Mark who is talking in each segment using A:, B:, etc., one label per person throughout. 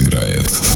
A: играет.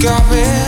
A: got it.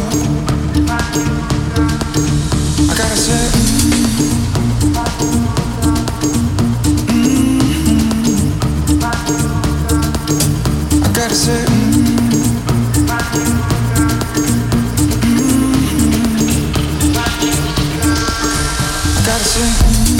A: dancing